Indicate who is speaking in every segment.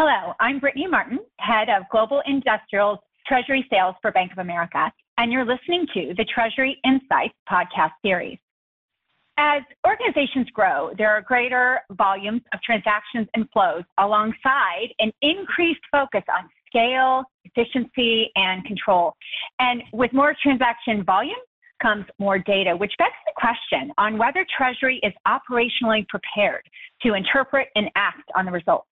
Speaker 1: Hello, I'm Brittany Marten, head of Global Industrials Treasury Sales for Bank of America, and you're listening to the Treasury Insights podcast series. As organizations grow, there are greater volumes of transactions and flows alongside an increased focus on scale, efficiency, and control. And with more transaction volume comes more data, which begs the question on whether Treasury is operationally prepared to interpret and act on the results.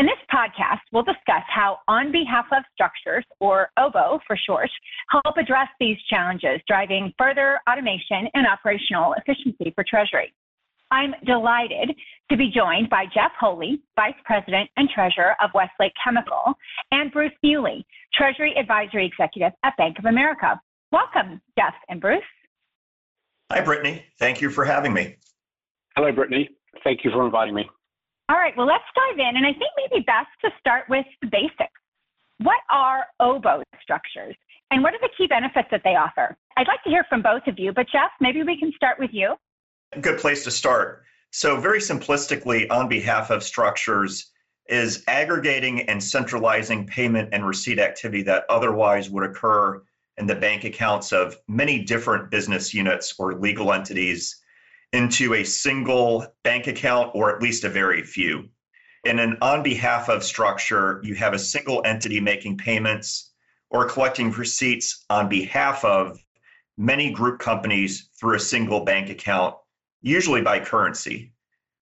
Speaker 1: In this podcast, we'll discuss how On Behalf of Structures, or OBO for short, help address these challenges, driving further automation and operational efficiency for Treasury. I'm delighted to be joined by Jeff Holy, Vice President and Treasurer of Westlake Chemical, and Bruce Meuli, Treasury Advisory Executive at Bank of America. Welcome, Jeff and Bruce.
Speaker 2: Hi, Brittany. Thank you for having me.
Speaker 3: Hello, Brittany. Thank you for inviting me.
Speaker 1: All right, well, let's dive in. And I think maybe best to start with the basics. What are OBO structures? And what are the key benefits that they offer? I'd like to hear from both of you, but Jeff, maybe we can start with you.
Speaker 2: Good place to start. So, very simplistically, on behalf of structures, is aggregating and centralizing payment and receipt activity that otherwise would occur in the bank accounts of many different business units or legal entities into a single bank account or at least a very few. In an on behalf of structure, you have a single entity making payments or collecting receipts on behalf of many group companies through a single bank account, usually by currency.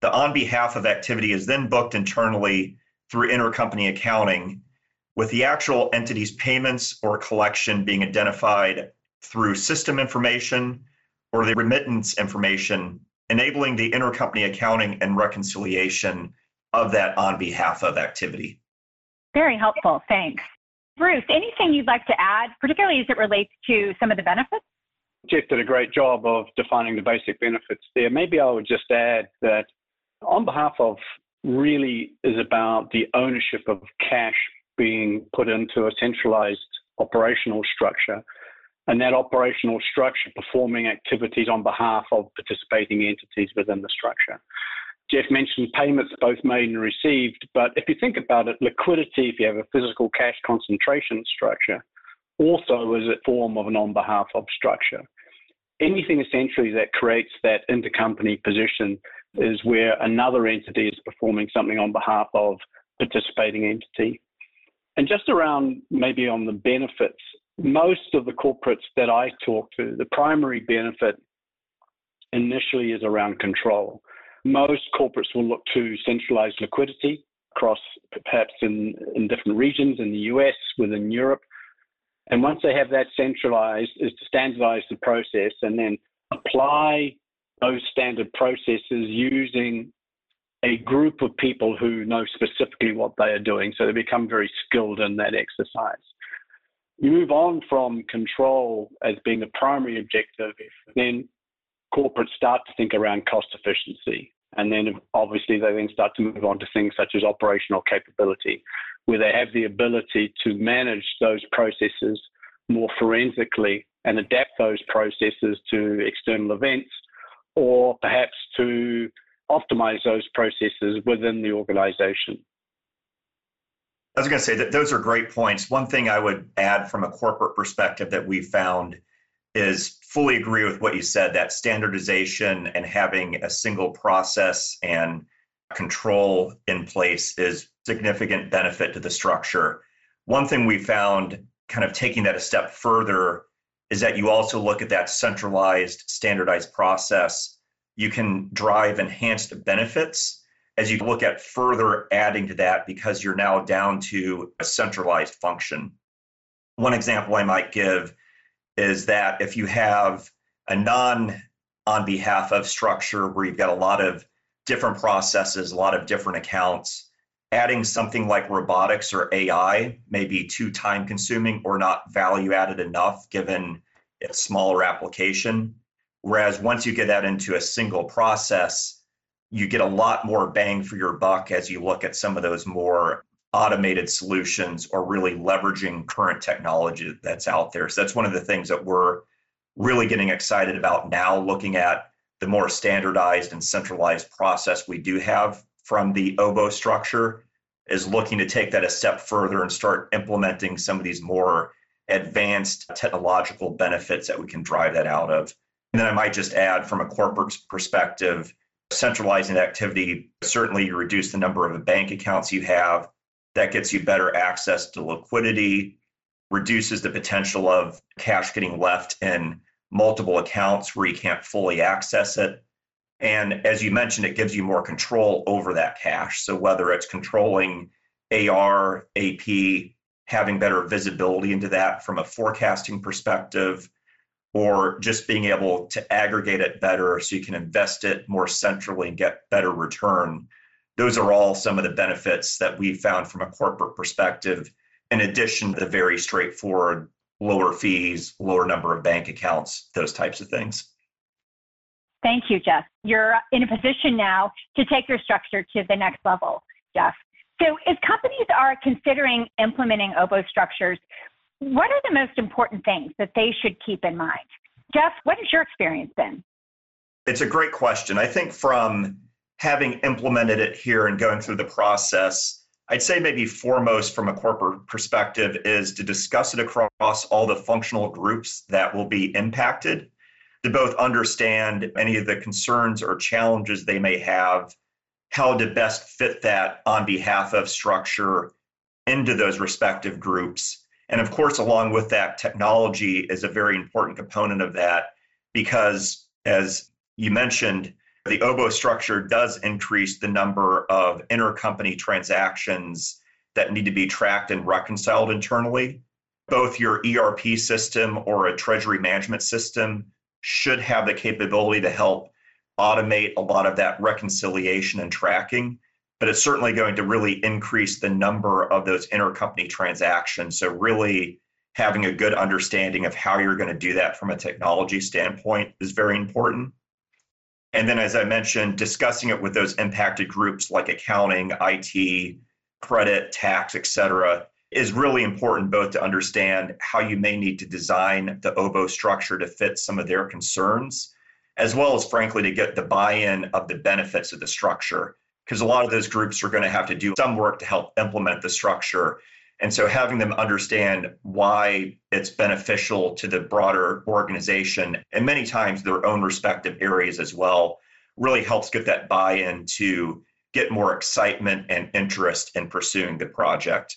Speaker 2: The on behalf of activity is then booked internally through intercompany accounting, with the actual entity's payments or collection being identified through system information or the remittance information, enabling the intercompany accounting and reconciliation of that on behalf of activity.
Speaker 1: Very helpful. Thanks. Bruce, anything you'd like to add, particularly as it relates to some of the benefits?
Speaker 3: Jeff did a great job of defining the basic benefits there. Maybe I would just add that on behalf of really is about the ownership of cash being put into a centralized operational structure and that operational structure performing activities on behalf of participating entities within the structure. Jeff mentioned payments both made and received, but if you think about it, liquidity, if you have a physical cash concentration structure, also is a form of an on behalf of structure. Anything essentially that creates that intercompany position is where another entity is performing something on behalf of participating entity. And just around maybe on the benefits, most of the corporates that I talk to, the primary benefit initially is around control. Most corporates will look to centralized liquidity across perhaps in, in different regions in the US, within Europe. And once they have that centralized, is to standardize the process and then apply those standard processes using a group of people who know specifically what they are doing. So they become very skilled in that exercise. You move on from control as being the primary objective, then corporates start to think around cost efficiency. And then obviously they then start to move on to things such as operational capability, where they have the ability to manage those processes more forensically and adapt those processes to external events or perhaps to optimize those processes within the organization.
Speaker 2: I was going to say that those are great points. One thing I would add from a corporate perspective that we found is fully agree with what you said that standardization and having a single process and control in place is significant benefit to the structure. One thing we found kind of taking that a step further is that you also look at that centralized standardized process you can drive enhanced benefits as you look at further adding to that because you're now down to a centralized function. One example I might give is that if you have a non on behalf of structure where you've got a lot of different processes, a lot of different accounts, adding something like robotics or AI may be too time consuming or not value added enough given its smaller application. Whereas once you get that into a single process, you get a lot more bang for your buck as you look at some of those more automated solutions or really leveraging current technology that's out there. So that's one of the things that we're really getting excited about now, looking at the more standardized and centralized process we do have from the OBO structure, is looking to take that a step further and start implementing some of these more advanced technological benefits that we can drive that out of. And then I might just add from a corporate perspective, centralizing activity, certainly you reduce the number of bank accounts you have. That gets you better access to liquidity, reduces the potential of cash getting left in multiple accounts where you can't fully access it. And as you mentioned, it gives you more control over that cash. So whether it's controlling AR, AP, having better visibility into that from a forecasting perspective, or just being able to aggregate it better so you can invest it more centrally and get better return. Those are all some of the benefits that we found from a corporate perspective, in addition to the very straightforward lower fees, lower number of bank accounts, those types of things.
Speaker 1: Thank you, Jeff. You're in a position now to take your structure to the next level, Jeff. So, as companies are considering implementing OBO structures, what are the most important things that they should keep in mind? Jeff, what has your experience been?
Speaker 2: It's a great question. I think from having implemented it here and going through the process, I'd say maybe foremost from a corporate perspective is to discuss it across all the functional groups that will be impacted to both understand any of the concerns or challenges they may have, how to best fit that on behalf of structure into those respective groups. And of course, along with that, technology is a very important component of that because, as you mentioned, the OBO structure does increase the number of intercompany transactions that need to be tracked and reconciled internally. Both your ERP system or a treasury management system should have the capability to help automate a lot of that reconciliation and tracking, but it's certainly going to really increase the number of those intercompany transactions. So, really having a good understanding of how you're going to do that from a technology standpoint is very important. And then, as I mentioned, discussing it with those impacted groups like accounting, IT, credit, tax, et cetera, is really important both to understand how you may need to design the OBO structure to fit some of their concerns, as well as, frankly, to get the buy in of the benefits of the structure. Because a lot of those groups are going to have to do some work to help implement the structure. And so having them understand why it's beneficial to the broader organization and many times their own respective areas as well really helps get that buy in to get more excitement and interest in pursuing the project.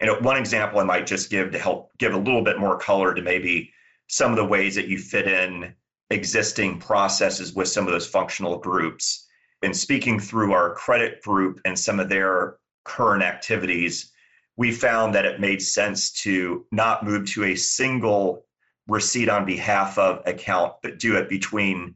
Speaker 2: And one example I might just give to help give a little bit more color to maybe some of the ways that you fit in existing processes with some of those functional groups. And speaking through our credit group and some of their current activities, we found that it made sense to not move to a single receipt on behalf of account, but do it between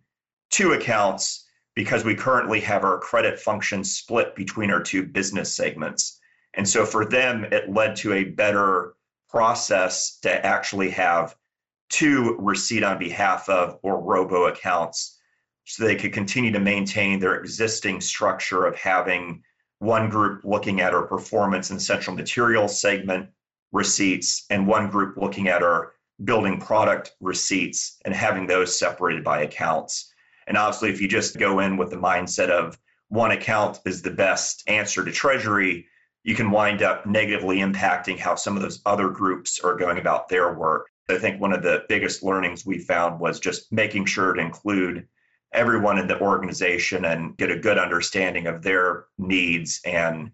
Speaker 2: two accounts because we currently have our credit function split between our two business segments. And so for them, it led to a better process to actually have two receipt on behalf of or ROBO accounts so they could continue to maintain their existing structure of having one group looking at our performance and central materials segment receipts, and one group looking at our building product receipts and having those separated by accounts. And obviously, if you just go in with the mindset of one account is the best answer to treasury, you can wind up negatively impacting how some of those other groups are going about their work. I think one of the biggest learnings we found was just making sure to include everyone in the organization and get a good understanding of their needs and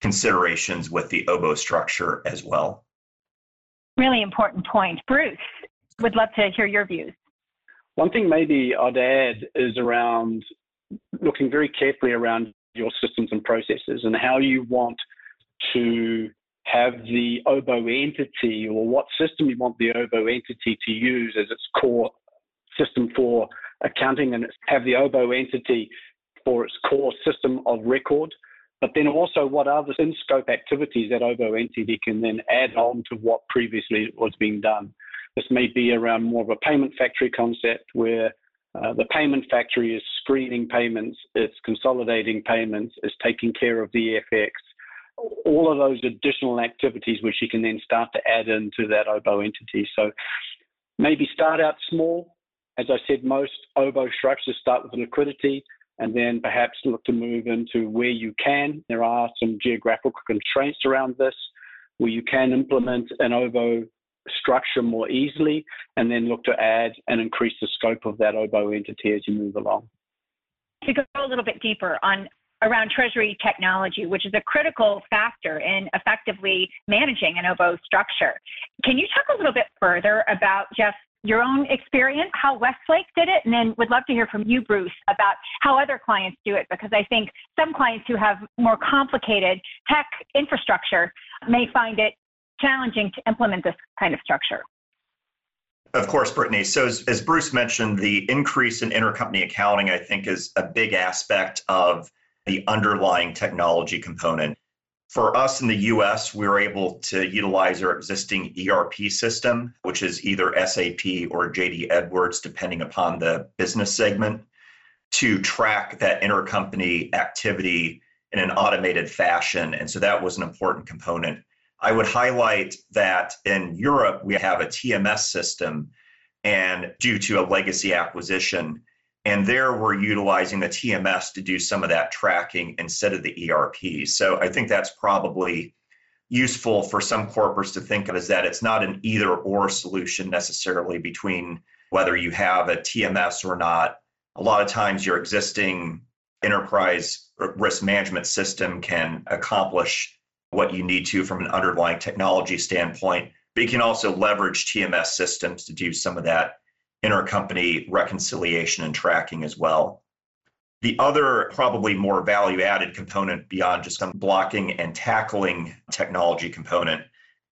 Speaker 2: considerations with the OBO structure as well.
Speaker 1: Really important point. Bruce, would love to hear your views.
Speaker 3: One thing maybe I'd add is around looking very carefully around your systems and processes and how you want to have the OBO entity or what system you want the OBO entity to use as its core system for accounting and have the OBO entity for its core system of record, but then also what are the in scope activities that OBO entity can then add on to what previously was being done. This may be around more of a payment factory concept where uh, the payment factory is screening payments, it's consolidating payments, it's taking care of the FX, all of those additional activities which you can then start to add into that OBO entity. So maybe start out small, as I said, most OBO structures start with liquidity. and then perhaps look to move into where you can. There are some geographical constraints around this, where you can implement an OBO structure more easily, and then look to add and increase the scope of that OBO entity as you move along.
Speaker 1: To go a little bit deeper on around treasury technology, which is a critical factor in effectively managing an OBO structure. Can you talk a little bit further about just your own experience, how Westlake did it, and then would love to hear from you, Bruce, about how other clients do it, because I think some clients who have more complicated tech infrastructure may find it challenging to implement this kind of structure.
Speaker 2: Of course, Brittany. So, as, as, Bruce mentioned, the increase in intercompany accounting, I think, is a big aspect of the underlying technology component. For us in the US, we were able to utilize our existing ERP system, which is either SAP or JD Edwards, depending upon the business segment, to track that intercompany activity in an automated fashion. And so that was an important component. I would highlight that in Europe, we have a TMS system, and due to a legacy acquisition, and there we're utilizing the TMS to do some of that tracking instead of the ERP. So I think that's probably useful for some corporates to think of as that it's not an either or solution necessarily between whether you have a TMS or not. A lot of times your existing enterprise risk management system can accomplish what you need to from an underlying technology standpoint, but you can also leverage TMS systems to do some of that intercompany reconciliation and tracking as well. The other, probably more value added component beyond just some blocking and tackling technology component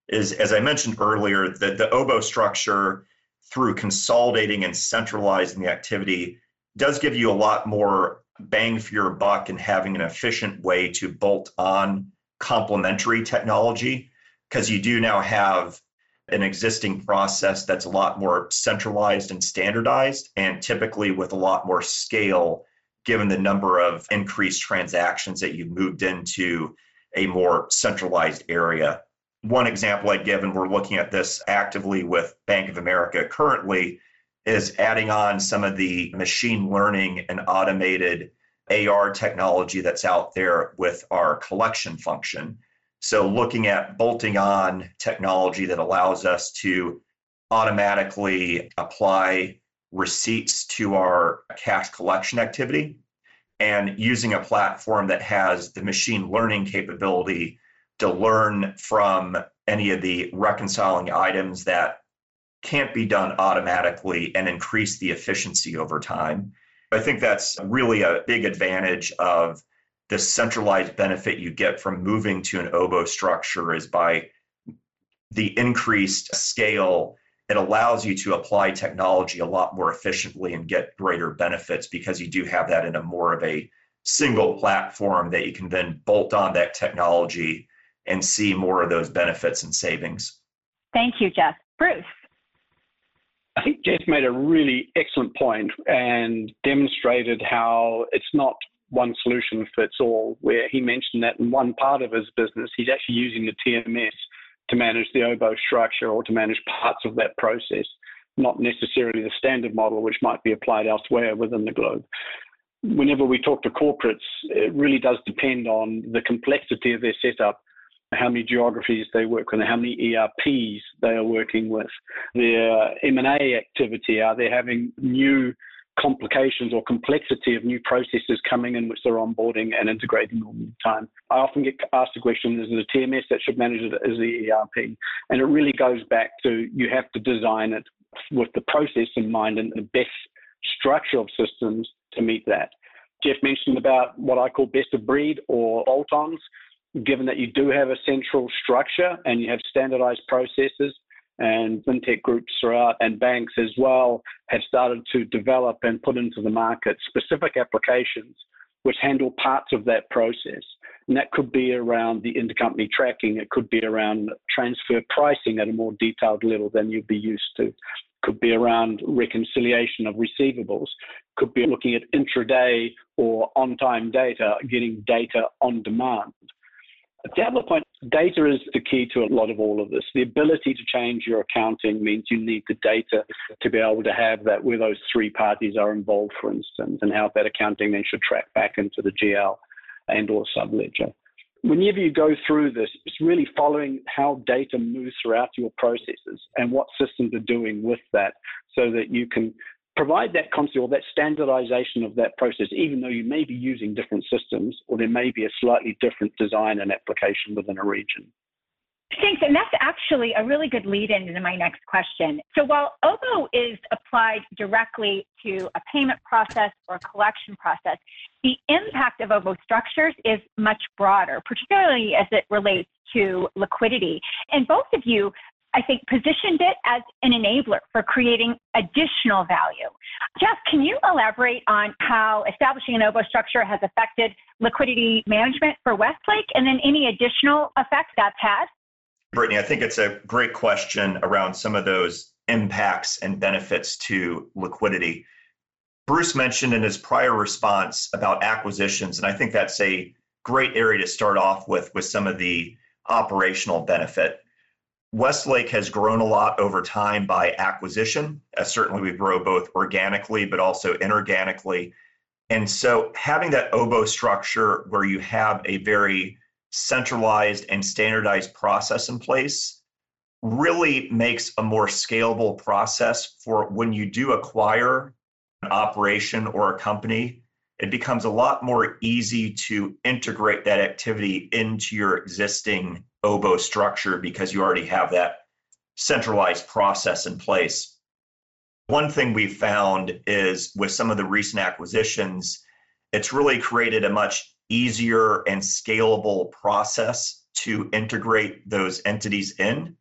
Speaker 2: is, as I mentioned earlier, that the OBO structure through consolidating and centralizing the activity does give you a lot more bang for your buck and having an efficient way to bolt on complementary technology because you do now have an existing process that's a lot more centralized and standardized, and typically with a lot more scale, given the number of increased transactions that you've moved into a more centralized area. One example I'd give, and we're looking at this actively with Bank of America currently, is adding on some of the machine learning and automated AR technology that's out there with our collection function. So, looking at bolting on technology that allows us to automatically apply receipts to our cash collection activity and using a platform that has the machine learning capability to learn from any of the reconciling items that can't be done automatically and increase the efficiency over time. I think that's really a big advantage of the centralized benefit you get from moving to an obo structure is by the increased scale it allows you to apply technology a lot more efficiently and get greater benefits because you do have that in a more of a single platform that you can then bolt on that technology and see more of those benefits and savings.
Speaker 1: Thank you, Jeff. Bruce.
Speaker 3: I think Jeff made a really excellent point and demonstrated how it's not one solution fits all, where he mentioned that in one part of his business, he's actually using the TMS to manage the OBO structure or to manage parts of that process, not necessarily the standard model, which might be applied elsewhere within the globe. Whenever we talk to corporates, it really does depend on the complexity of their setup, how many geographies they work with, how many ERPs they are working with, their M&A activity, are they having new complications or complexity of new processes coming in which they're onboarding and integrating all the time. I often get asked the question, is it a TMS that should manage it as the ERP? And it really goes back to you have to design it with the process in mind and the best structure of systems to meet that. Jeff mentioned about what I call best of breed or bolt-ons. Given that you do have a central structure and you have standardized processes, and fintech groups throughout and banks as well have started to develop and put into the market specific applications which handle parts of that process. And that could be around the intercompany tracking, it could be around transfer pricing at a more detailed level than you'd be used to. Could be around reconciliation of receivables, could be looking at intraday or on time data, getting data on demand. The other point Data is the key to a lot of all of this. The ability to change your accounting means you need the data to be able to have that where those three parties are involved, for instance, and how that accounting then should track back into the GL and or subledger. Whenever you go through this, it's really following how data moves throughout your processes and what systems are doing with that so that you can provide that concept or that standardization of that process, even though you may be using different systems or there may be a slightly different design and application within a region.
Speaker 1: Thanks. And that's actually a really good lead in to my next question. So while OBO is applied directly to a payment process or collection process, the impact of OBO structures is much broader, particularly as it relates to liquidity. And both of you I think, positioned it as an enabler for creating additional value. Jeff, can you elaborate on how establishing an OBO structure has affected liquidity management for Westlake and then any additional effects that's had?
Speaker 2: Brittany, I think it's a great question around some of those impacts and benefits to liquidity. Bruce mentioned in his prior response about acquisitions, and I think that's a great area to start off with with some of the operational benefit. Westlake has grown a lot over time by acquisition. Uh, certainly, we grow both organically but also inorganically. And so, having that OBO structure where you have a very centralized and standardized process in place really makes a more scalable process for when you do acquire an operation or a company. It becomes a lot more easy to integrate that activity into your existing obo structure because you already have that centralized process in place. One thing we've found is with some of the recent acquisitions, it's really created a much easier and scalable process to integrate those entities in.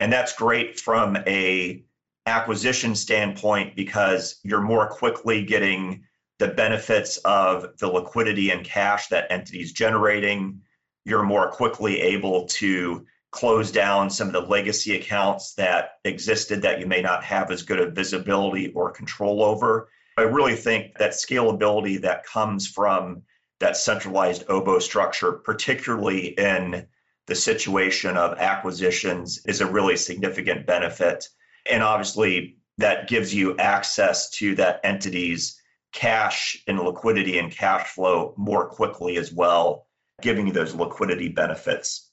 Speaker 2: And that's great from a acquisition standpoint because you're more quickly getting the benefits of the liquidity and cash that entity's generating you're more quickly able to close down some of the legacy accounts that existed that you may not have as good a visibility or control over. I really think that scalability that comes from that centralized OBO structure, particularly in the situation of acquisitions, is a really significant benefit. And obviously, that gives you access to that entity's cash and liquidity and cash flow more quickly as well giving you those liquidity benefits.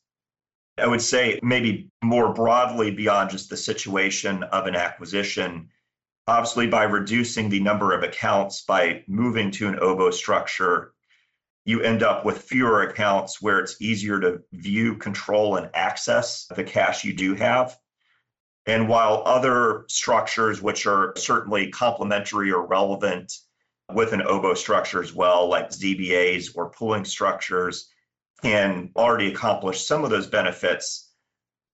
Speaker 2: I would say maybe more broadly beyond just the situation of an acquisition, obviously by reducing the number of accounts by moving to an OBO structure, you end up with fewer accounts where it's easier to view, control, and access the cash you do have. And while other structures, which are certainly complementary or relevant with an OBO structure as well, like ZBAs or pooling structures, can already accomplished some of those benefits,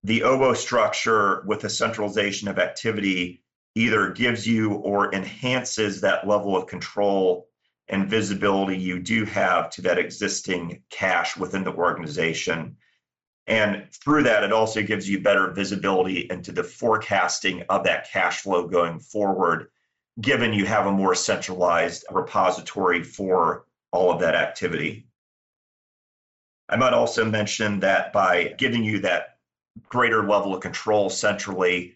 Speaker 2: the OBO structure with a centralization of activity either gives you or enhances that level of control and visibility you do have to that existing cash within the organization. And through that, it also gives you better visibility into the forecasting of that cash flow going forward, given you have a more centralized repository for all of that activity. I might also mention that by giving you that greater level of control centrally,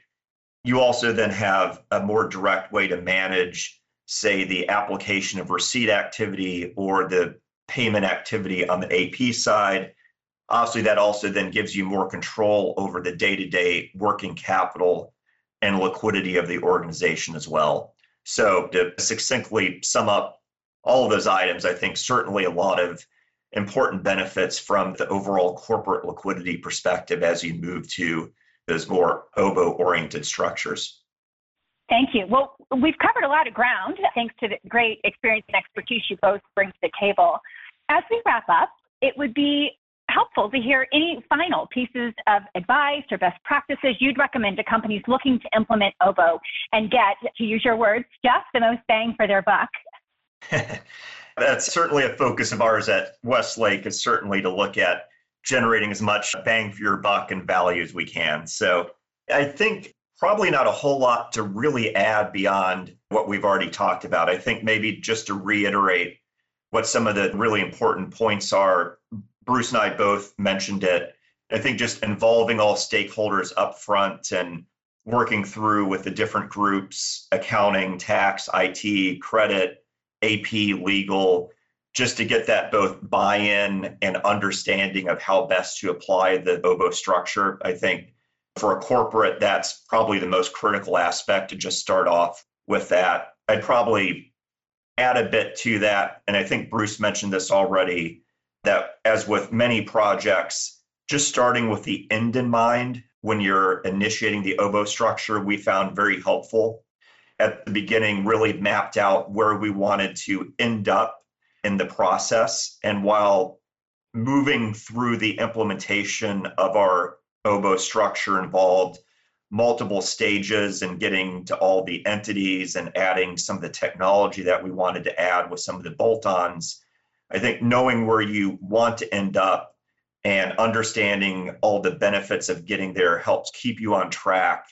Speaker 2: you also then have a more direct way to manage, say, the application of receipt activity or the payment activity on the AP side. Obviously, that also then gives you more control over the day to day working capital and liquidity of the organization as well. So, to succinctly sum up all of those items, I think certainly a lot of important benefits from the overall corporate liquidity perspective as you move to those more OBO oriented structures.
Speaker 1: Thank you. Well, we've covered a lot of ground thanks to the great experience and expertise you both bring to the table. As we wrap up, it would be helpful to hear any final pieces of advice or best practices you'd recommend to companies looking to implement OBO and get, to use your words, just the most bang for their buck.
Speaker 2: That's certainly a focus of ours at Westlake is certainly to look at generating as much bang for your buck and value as we can. So I think probably not a whole lot to really add beyond what we've already talked about. I think maybe just to reiterate what some of the really important points are. Bruce and I both mentioned it. I think just involving all stakeholders up front and working through with the different groups accounting, tax, IT, credit, AP, legal just to get that both buy in and understanding of how best to apply the OBO structure. I think for a corporate, that's probably the most critical aspect to just start off with that. I'd probably add a bit to that. And I think Bruce mentioned this already that, as with many projects, just starting with the end in mind when you're initiating the OBO structure, we found very helpful. At the beginning, really mapped out where we wanted to end up in the process. And while moving through the implementation of our OBO structure involved multiple stages and getting to all the entities and adding some of the technology that we wanted to add with some of the bolt ons. I think knowing where you want to end up and understanding all the benefits of getting there helps keep you on track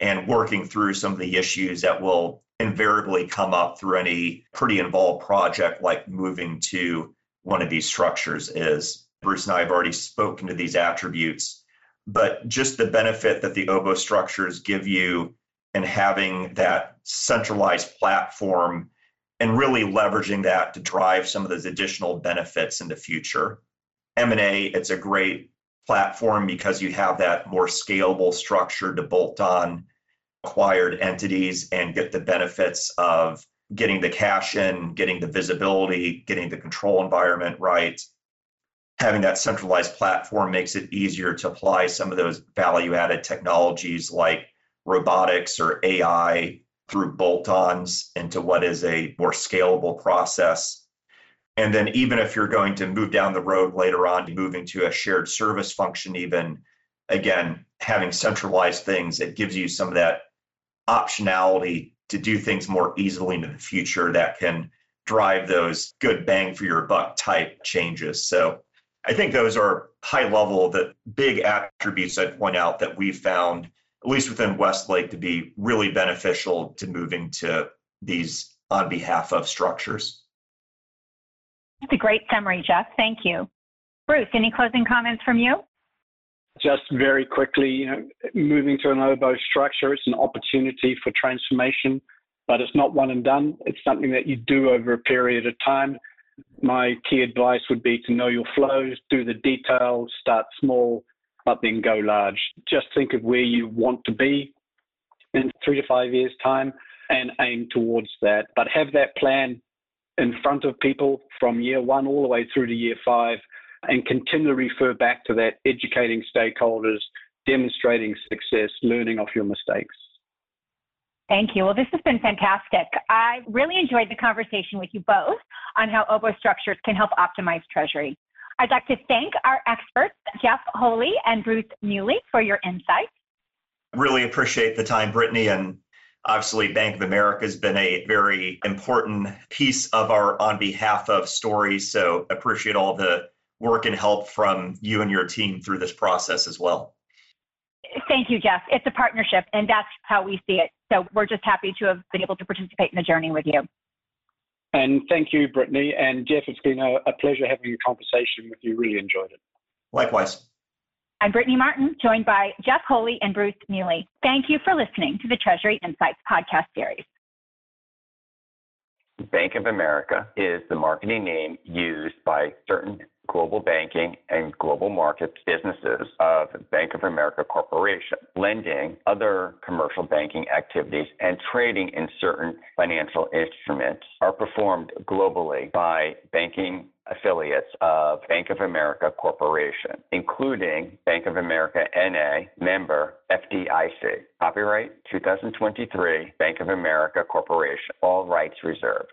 Speaker 2: and working through some of the issues that will invariably come up through any pretty involved project like moving to one of these structures is. Bruce and I have already spoken to these attributes, but just the benefit that the OBO structures give you and having that centralized platform and really leveraging that to drive some of those additional benefits in the future. M&A, it's a great platform because you have that more scalable structure to bolt on acquired entities and get the benefits of getting the cash in, getting the visibility, getting the control environment right. Having that centralized platform makes it easier to apply some of those value added technologies like robotics or AI through bolt ons into what is a more scalable process. And then, even if you're going to move down the road later on, to moving to a shared service function, even again, having centralized things, it gives you some of that optionality to do things more easily in the future that can drive those good bang for your buck type changes. So I think those are high level, the big attributes I'd point out that we found, at least within Westlake, to be really beneficial to moving to these on behalf of structures.
Speaker 1: That's a great summary, Jeff. Thank you. Bruce, any closing comments from you?
Speaker 3: just very quickly, you know, moving to an OBO structure, it's an opportunity for transformation, but it's not one and done. It's something that you do over a period of time. My key advice would be to know your flows, do the details, start small, but then go large. Just think of where you want to be in three to five years' time and aim towards that. But have that plan in front of people from year one all the way through to year five and continually refer back to that, educating stakeholders, demonstrating success, learning off your mistakes.
Speaker 1: Thank you. Well, this has been fantastic. I really enjoyed the conversation with you both on how OBO structures can help optimize Treasury. I'd like to thank our experts, Jeff Holy and Bruce Meuli, for your insights.
Speaker 2: Really appreciate the time, Brittany. And obviously, Bank of America has been a very important piece of our on behalf of story. So appreciate all the work and help from you and your team through this process as well.
Speaker 1: Thank you, Jeff. It's a partnership, and that's how we see it. So we're just happy to have been able to participate in the journey with you.
Speaker 3: And thank you, Brittany. And Jeff, it's been a, a pleasure having a conversation with you. Really enjoyed it.
Speaker 2: Likewise.
Speaker 1: I'm Brittany Marten, joined by Jeff Holy and Bruce Meuli. Thank you for listening to the Treasury Insights podcast series.
Speaker 4: Bank of America is the marketing name used by certain global banking and global markets businesses of Bank of America Corporation, lending, other commercial banking activities, and trading in certain financial instruments are performed globally by banking affiliates of Bank of America Corporation, including Bank of America NA, member FDIC. Copyright 2023, Bank of America Corporation. All rights reserved.